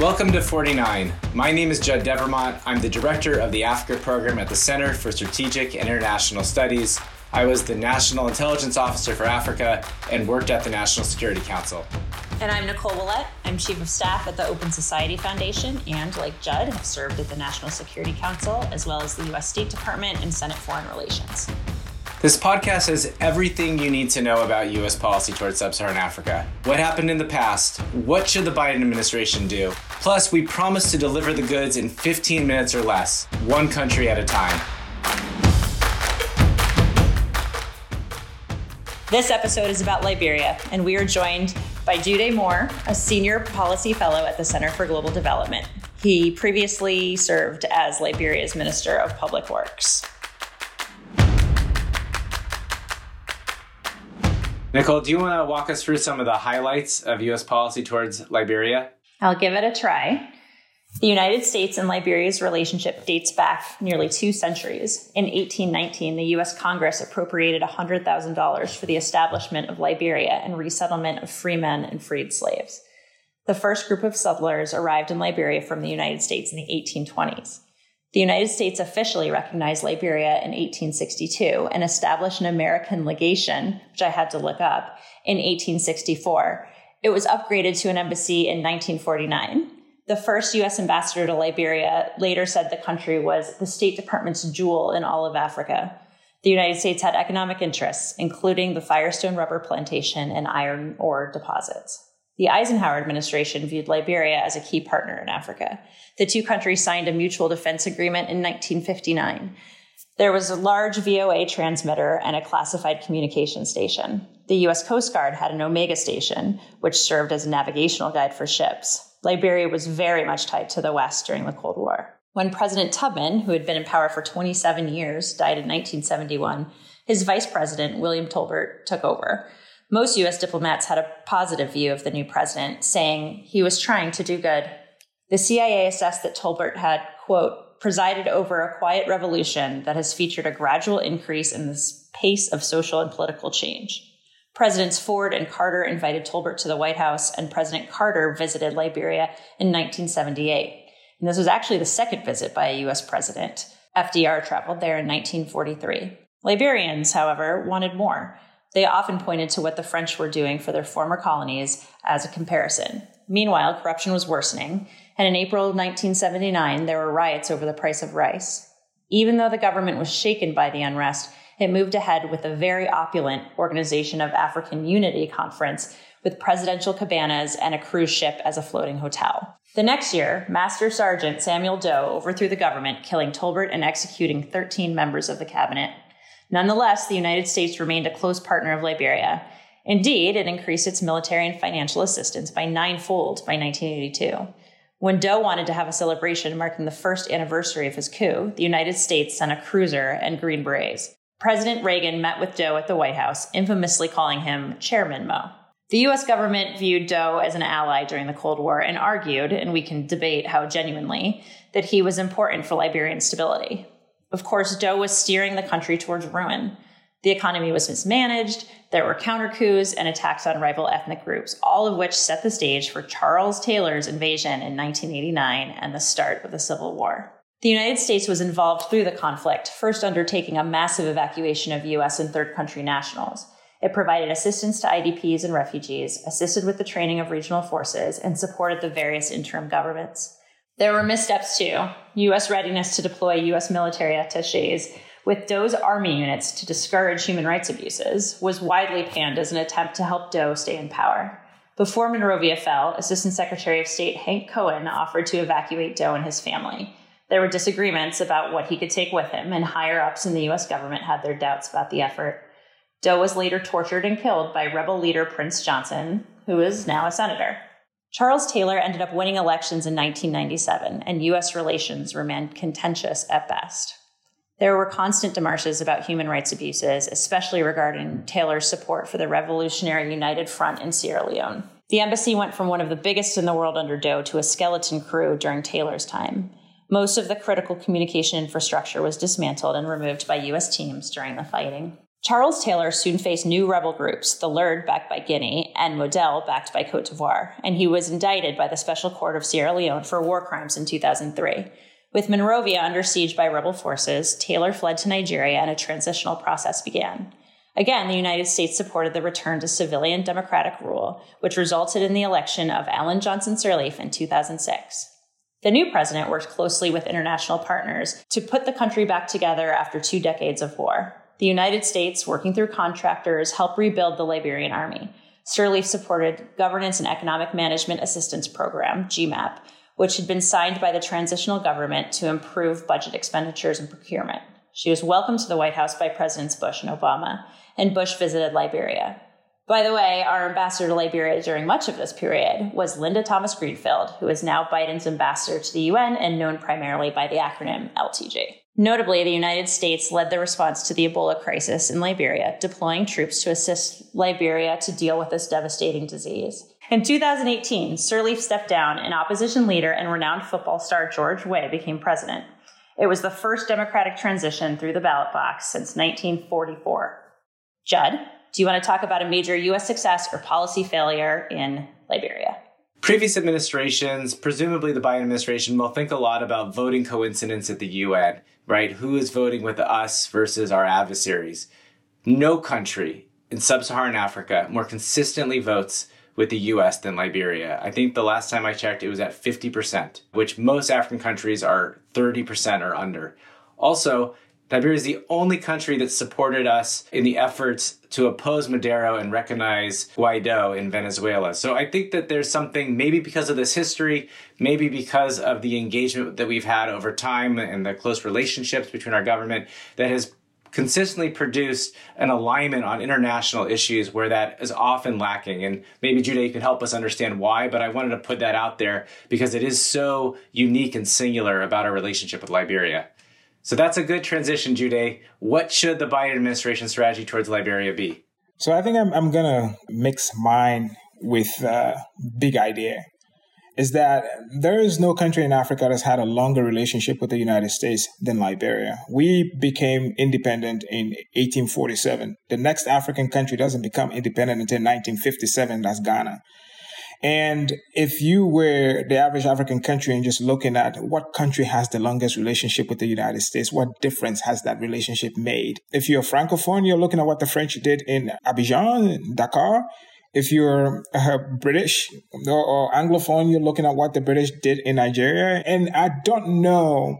Welcome to 49. My name is Judd Devermont. I'm the director of the Africa program at the Center for Strategic and International Studies. I was the National Intelligence Officer for Africa and worked at the National Security Council. And I'm Nicole Willett. I'm Chief of Staff at the Open Society Foundation and, like Judd, have served at the National Security Council as well as the U.S. State Department and Senate Foreign Relations. This podcast has everything you need to know about U.S. policy towards sub Saharan Africa. What happened in the past? What should the Biden administration do? Plus, we promise to deliver the goods in 15 minutes or less, one country at a time. This episode is about Liberia, and we are joined by Gyude Moore, a senior policy fellow at the Center for Global Development. He previously served as Liberia's Minister of Public Works. Nicole, do you want to walk us through some of the highlights of U.S. policy towards Liberia? I'll give it a try. The United States and Liberia's relationship dates back nearly two centuries. In 1819, the U.S. Congress appropriated $100,000 for the establishment of Liberia and resettlement of free men and freed slaves. The first group of settlers arrived in Liberia from the United States in the 1820s. The United States officially recognized Liberia in 1862 and established an American legation, which I had to look up, in 1864. It was upgraded to an embassy in 1949. The first U.S. ambassador to Liberia later said the country was the State Department's jewel in all of Africa. The United States had economic interests, including the Firestone rubber plantation and iron ore deposits. The Eisenhower administration viewed Liberia as a key partner in Africa. The two countries signed a mutual defense agreement in 1959. There was a large VOA transmitter and a classified communication station. The U.S. Coast Guard had an Omega station, which served as a navigational guide for ships. Liberia was very much tied to the West during the Cold War. When President Tubman, who had been in power for 27 years, died in 1971, his vice president, William Tolbert, took over. Most U.S. diplomats had a positive view of the new president, saying he was trying to do good. The CIA assessed that Tolbert had, quote, presided over a quiet revolution that has featured a gradual increase in the pace of social and political change. Presidents Ford and Carter invited Tolbert to the White House, and President Carter visited Liberia in 1978. And this was actually the second visit by a U.S. president. FDR traveled there in 1943. Liberians, however, wanted more. They often pointed to what the French were doing for their former colonies as a comparison. Meanwhile, corruption was worsening, and in April 1979, there were riots over the price of rice. Even though the government was shaken by the unrest, it moved ahead with a very opulent Organization of African Unity conference with presidential cabanas and a cruise ship as a floating hotel. The next year, Master Sergeant Samuel Doe overthrew the government, killing Tolbert and executing 13 members of the cabinet. Nonetheless, the United States remained a close partner of Liberia. Indeed, it increased its military and financial assistance by ninefold by 1982. When Doe wanted to have a celebration marking the first anniversary of his coup, the United States sent a cruiser and Green Berets. President Reagan met with Doe at the White House, infamously calling him Chairman Moe. The US government viewed Doe as an ally during the Cold War and argued, and we can debate how genuinely, that he was important for Liberian stability. Of course, Doe was steering the country towards ruin. The economy was mismanaged, there were counter coups and attacks on rival ethnic groups, all of which set the stage for Charles Taylor's invasion in 1989 and the start of the Civil War. The United States was involved through the conflict, first undertaking a massive evacuation of U.S. and third country nationals. It provided assistance to IDPs and refugees, assisted with the training of regional forces, and supported the various interim governments. There were missteps too. U.S. readiness to deploy U.S. military attaches with Doe's army units to discourage human rights abuses was widely panned as an attempt to help Doe stay in power. Before Monrovia fell, Assistant Secretary of State Hank Cohen offered to evacuate Doe and his family. There were disagreements about what he could take with him, and higher ups in the U.S. government had their doubts about the effort. Doe was later tortured and killed by rebel leader Prince Johnson, who is now a senator. Charles Taylor ended up winning elections in 1997, and U.S. relations remained contentious at best. There were constant demarches about human rights abuses, especially regarding Taylor's support for the Revolutionary United Front in Sierra Leone. The embassy went from one of the biggest in the world under Doe to a skeleton crew during Taylor's time. Most of the critical communication infrastructure was dismantled and removed by U.S. teams during the fighting. Charles Taylor soon faced new rebel groups, the LURD backed by Guinea and Model backed by Cote d'Ivoire, and he was indicted by the Special Court of Sierra Leone for war crimes in 2003. With Monrovia under siege by rebel forces, Taylor fled to Nigeria and a transitional process began. Again, the United States supported the return to civilian democratic rule, which resulted in the election of Ellen Johnson Sirleaf in 2006. The new president worked closely with international partners to put the country back together after two decades of war. The United States, working through contractors, helped rebuild the Liberian army. Sirleaf supported Governance and Economic Management Assistance Program, GEMAP, which had been signed by the transitional government to improve budget expenditures and procurement. She was welcomed to the White House by Presidents Bush and Obama, and Bush visited Liberia. By the way, our ambassador to Liberia during much of this period was Linda Thomas Greenfield, who is now Biden's ambassador to the UN and known primarily by the acronym LTG. Notably, the United States led the response to the Ebola crisis in Liberia, deploying troops to assist Liberia to deal with this devastating disease. In 2018, Sirleaf stepped down, and opposition leader and renowned football star George Weah became president. It was the first democratic transition through the ballot box since 1944. Judd, do you want to talk about a major U.S. success or policy failure in Liberia? Previous administrations, presumably the Biden administration, will think a lot about voting coincidence at the UN, right? Who is voting with us versus our adversaries? No country in sub Saharan Africa more consistently votes with the US than Liberia. I think the last time I checked, it was at 50%, which most African countries are 30% or under. Also, Liberia is the only country that supported us in the efforts to oppose Maduro and recognize Guaido in Venezuela. So I think that there's something, maybe because of this history, maybe because of the engagement that we've had over time and the close relationships between our government, that has consistently produced an alignment on international issues where that is often lacking. And maybe Gyude, you can help us understand why, but I wanted to put that out there because it is so unique and singular about our relationship with Liberia. So that's a good transition, Jude. What should the Biden administration strategy towards Liberia be? So I think I'm, I'm going to mix mine with a big idea is that there is no country in Africa that's had a longer relationship with the United States than Liberia. We became independent in 1847. The next African country doesn't become independent until 1957, that's Ghana. And if you were the average African country and just looking at what country has the longest relationship with the United States, what difference has that relationship made? If you're Francophone, you're looking at what the French did in Abidjan, Dakar. If you're uh, British or, or Anglophone, you're looking at what the British did in Nigeria. And I don't know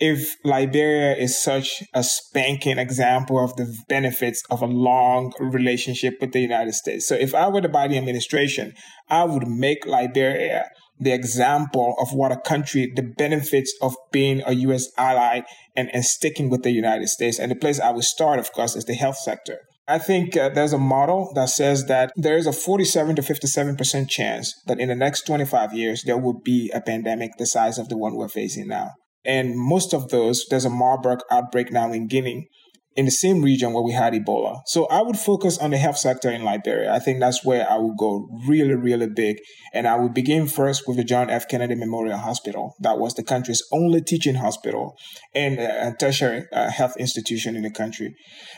if Liberia is such a spanking example of the benefits of a long relationship with the United States. So if I were to Biden administration, I would make Liberia the example of what a country, the benefits of being a U.S. ally and, and sticking with the United States. And the place I would start, of course, is the health sector. I think uh, there's a model that says that there is a 47 to 57% chance that in the next 25 years, there will be a pandemic the size of the one we're facing now. And most of those, there's a Marburg outbreak now in Guinea in the same region where we had Ebola. So I would focus on the health sector in Liberia. I think that's where I would go really, really big. And I would begin first with the John F. Kennedy Memorial Hospital. That was the country's only teaching hospital and a tertiary uh, health institution in the country.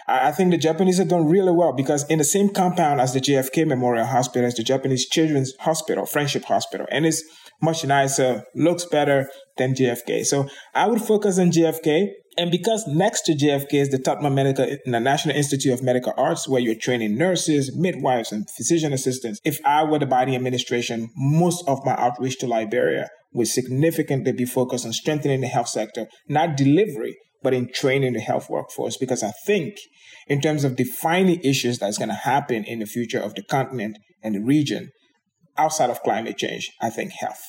I think the Japanese have done really well because in the same compound as the JFK Memorial Hospital is the Japanese Children's Hospital, Friendship Hospital. And it's much nicer, looks better than JFK. So I would focus on JFK. And because next to JFK is the Tubman Medical, the National Institute of Medical Arts, where you're training nurses, midwives, and physician assistants, if I were the Biden administration, most of my outreach to Liberia would significantly be focused on strengthening the health sector, not delivery, but in training the health workforce. Because I think in terms of defining issues that's going to happen in the future of the continent and the region, outside of climate change, I think health.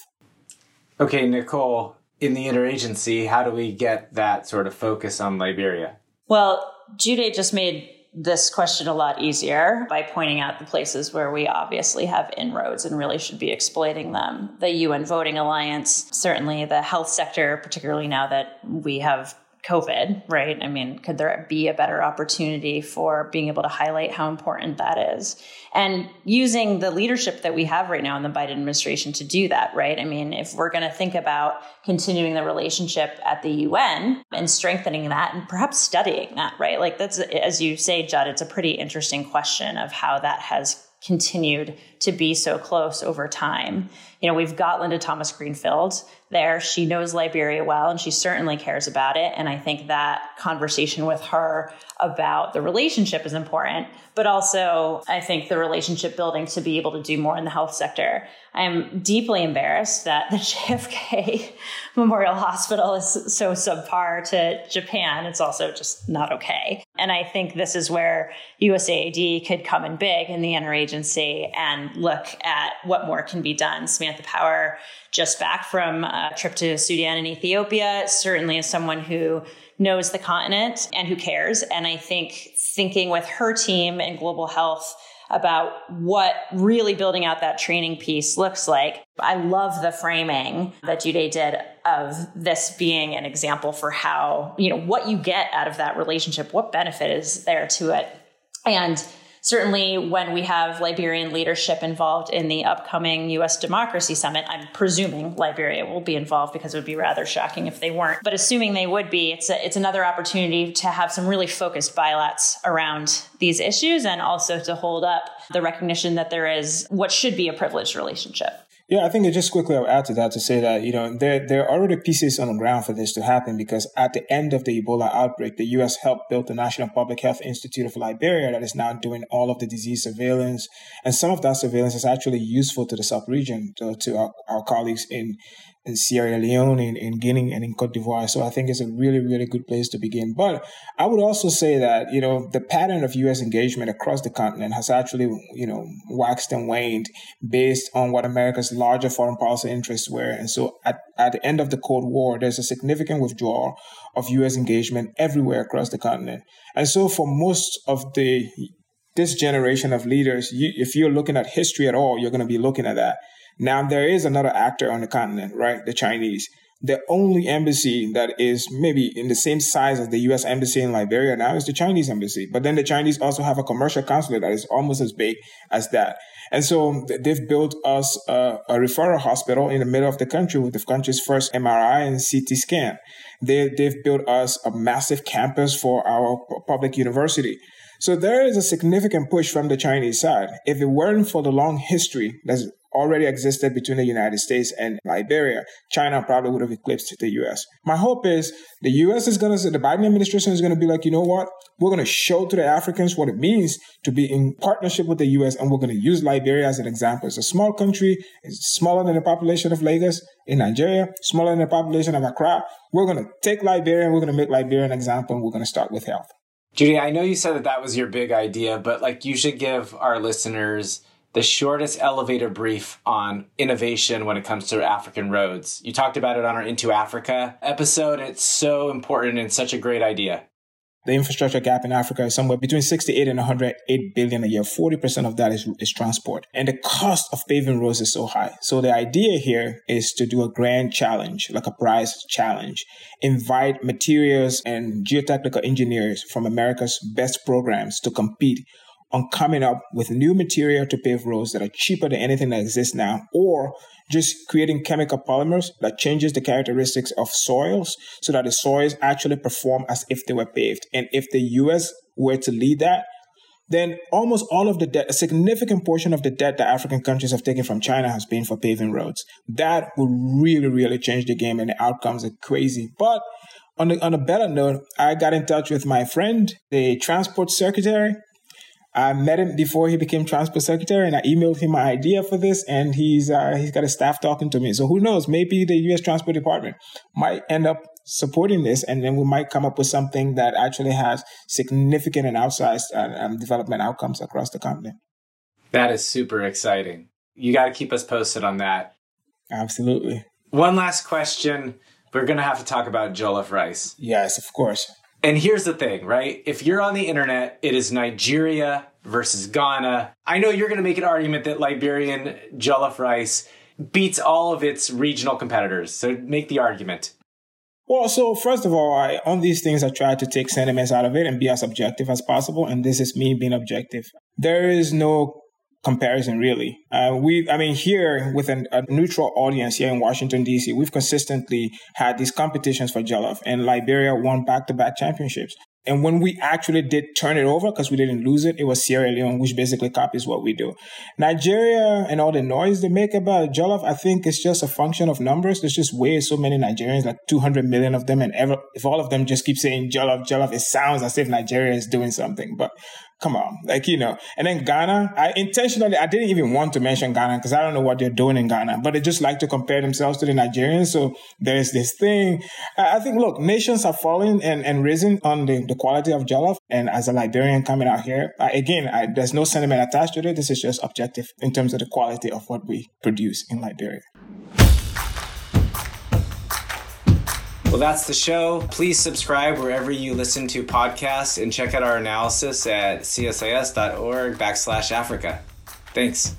Okay, Nicole, in the interagency, how do we get that sort of focus on Liberia? Well, Gyude just made this question a lot easier by pointing out the places where we obviously have inroads and really should be exploiting them. The UN Voting Alliance, certainly the health sector, particularly now that we have COVID, right? I mean, could there be a better opportunity for being able to highlight how important that is? And using the leadership that we have right now in the Biden administration to do that, right? I mean, if we're going to think about continuing the relationship at the UN and strengthening that and perhaps studying that, right? Like that's, as you say, Judd, it's a pretty interesting question of how that has continued to be so close over time. You know, we've got Linda Thomas Greenfield there. She knows Liberia well and she certainly cares about it. And I think that conversation with her about the relationship is important, but also I think the relationship building to be able to do more in the health sector. I'm deeply embarrassed that the JFK Memorial Hospital is so subpar to Japan. It's also just not okay. And I think this is where USAID could come in big in the interagency and look at what more can be done. Samantha Power, just back from a trip to Sudan and Ethiopia, certainly is someone who knows the continent and who cares. And I think thinking with her team in global health about what really building out that training piece looks like. I love the framing that Gyude did of this being an example for how, you know, what you get out of that relationship, what benefit is there to it. And certainly when we have Liberian leadership involved in the upcoming U.S. Democracy Summit, I'm presuming Liberia will be involved because it would be rather shocking if they weren't. But assuming they would be, it's a, it's another opportunity to have some really focused bilats around these issues and also to hold up the recognition that there is what should be a privileged relationship. Yeah, I think just quickly I'll add to that to say that, you know, there, there are already pieces on the ground for this to happen because at the end of the Ebola outbreak, the U.S. helped build the National Public Health Institute of Liberia that is now doing all of the disease surveillance. And some of that surveillance is actually useful to the sub-region, to, to our, our colleagues in in Sierra Leone, in, in Guinea, and in Cote d'Ivoire. So I think it's a really, really good place to begin. But I would also say that, you know, the pattern of U.S. engagement across the continent has actually, you know, waxed and waned based on what America's larger foreign policy interests were. And so at, at the end of the Cold War, there's a significant withdrawal of U.S. engagement everywhere across the continent. And so for most of the this generation of leaders, you, if you're looking at history at all, you're going to be looking at that. Now, there is another actor on the continent, right? The Chinese. The only embassy that is maybe in the same size as the US embassy in Liberia now is the Chinese embassy. But then the Chinese also have a commercial consulate that is almost as big as that. And so they've built us a, a referral hospital in the middle of the country with the country's first MRI and CT scan. They, they've built us a massive campus for our public university. So there is a significant push from the Chinese side. If it weren't for the long history that's already existed between the United States and Liberia, China probably would have eclipsed the US. My hope is the US is going to, the Biden administration is going to be like, you know what? We're going to show to the Africans what it means to be in partnership with the US, and we're going to use Liberia as an example. It's a small country, it's smaller than the population of Lagos in Nigeria, smaller than the population of Accra. We're going to take Liberia and we're going to make Liberia an example, and we're going to start with health. Gyude, I know you said that that was your big idea, but like you should give our listeners the shortest elevator brief on innovation when it comes to African roads. You talked about it on our Into Africa episode. It's so important and such a great idea. The infrastructure gap in Africa is somewhere between 68 and 108 billion a year. 40% of that is, is transport. And the cost of paving roads is so high. So the idea here is to do a grand challenge, like a prize challenge. Invite materials and geotechnical engineers from America's best programs to compete on coming up with new material to pave roads that are cheaper than anything that exists now, or just creating chemical polymers that changes the characteristics of soils so that the soils actually perform as if they were paved. And if the US were to lead that, then almost all of the debt, a significant portion of the debt that African countries have taken from China has been for paving roads. That would really, really change the game and the outcomes are crazy. But on, the, on a better note, I got in touch with my friend, the transport secretary I met him before he became transport secretary, and I emailed him my idea for this, and he's uh, he's got a staff talking to me. So who knows? Maybe the U.S. Transport Department might end up supporting this, and then we might come up with something that actually has significant and outsized uh, um, development outcomes across the continent. That is super exciting. You got to keep us posted on that. Absolutely. One last question. We're going to have to talk about jollof rice. Yes, of course. And here's the thing, right? If you're on the internet, it is Nigeria versus Ghana. I know you're going to make an argument that Liberian jollof rice beats all of its regional competitors. So make the argument. Well, so first of all, I, on these things, I try to take sentiments out of it and be as objective as possible. And this is me being objective. There is no comparison really. Uh, we, I mean, here with an, a neutral audience here in Washington D.C., we've consistently had these competitions for jollof, and Liberia won back-to-back championships. And when we actually did turn it over, because we didn't lose it, it was Sierra Leone, which basically copies what we do. Nigeria and all the noise they make about Jollof, I think it's just a function of numbers. There's just way so many Nigerians, like 200 million of them. And ever, if all of them just keep saying Jollof, Jollof, it sounds as if Nigeria is doing something. But come on, like, you know. And then Ghana, I intentionally, I didn't even want to mention Ghana because I don't know what they're doing in Ghana, but they just like to compare themselves to the Nigerians. So there's this thing. I think, look, nations are falling and, and risen on the, the quality of Jollof. And as a Liberian coming out here, I, again, I, there's no sentiment attached to it. This is just objective in terms of the quality of what we produce in Liberia. Well, that's the show. Please subscribe wherever you listen to podcasts and check out our analysis at csis.org backslash Africa. Thanks.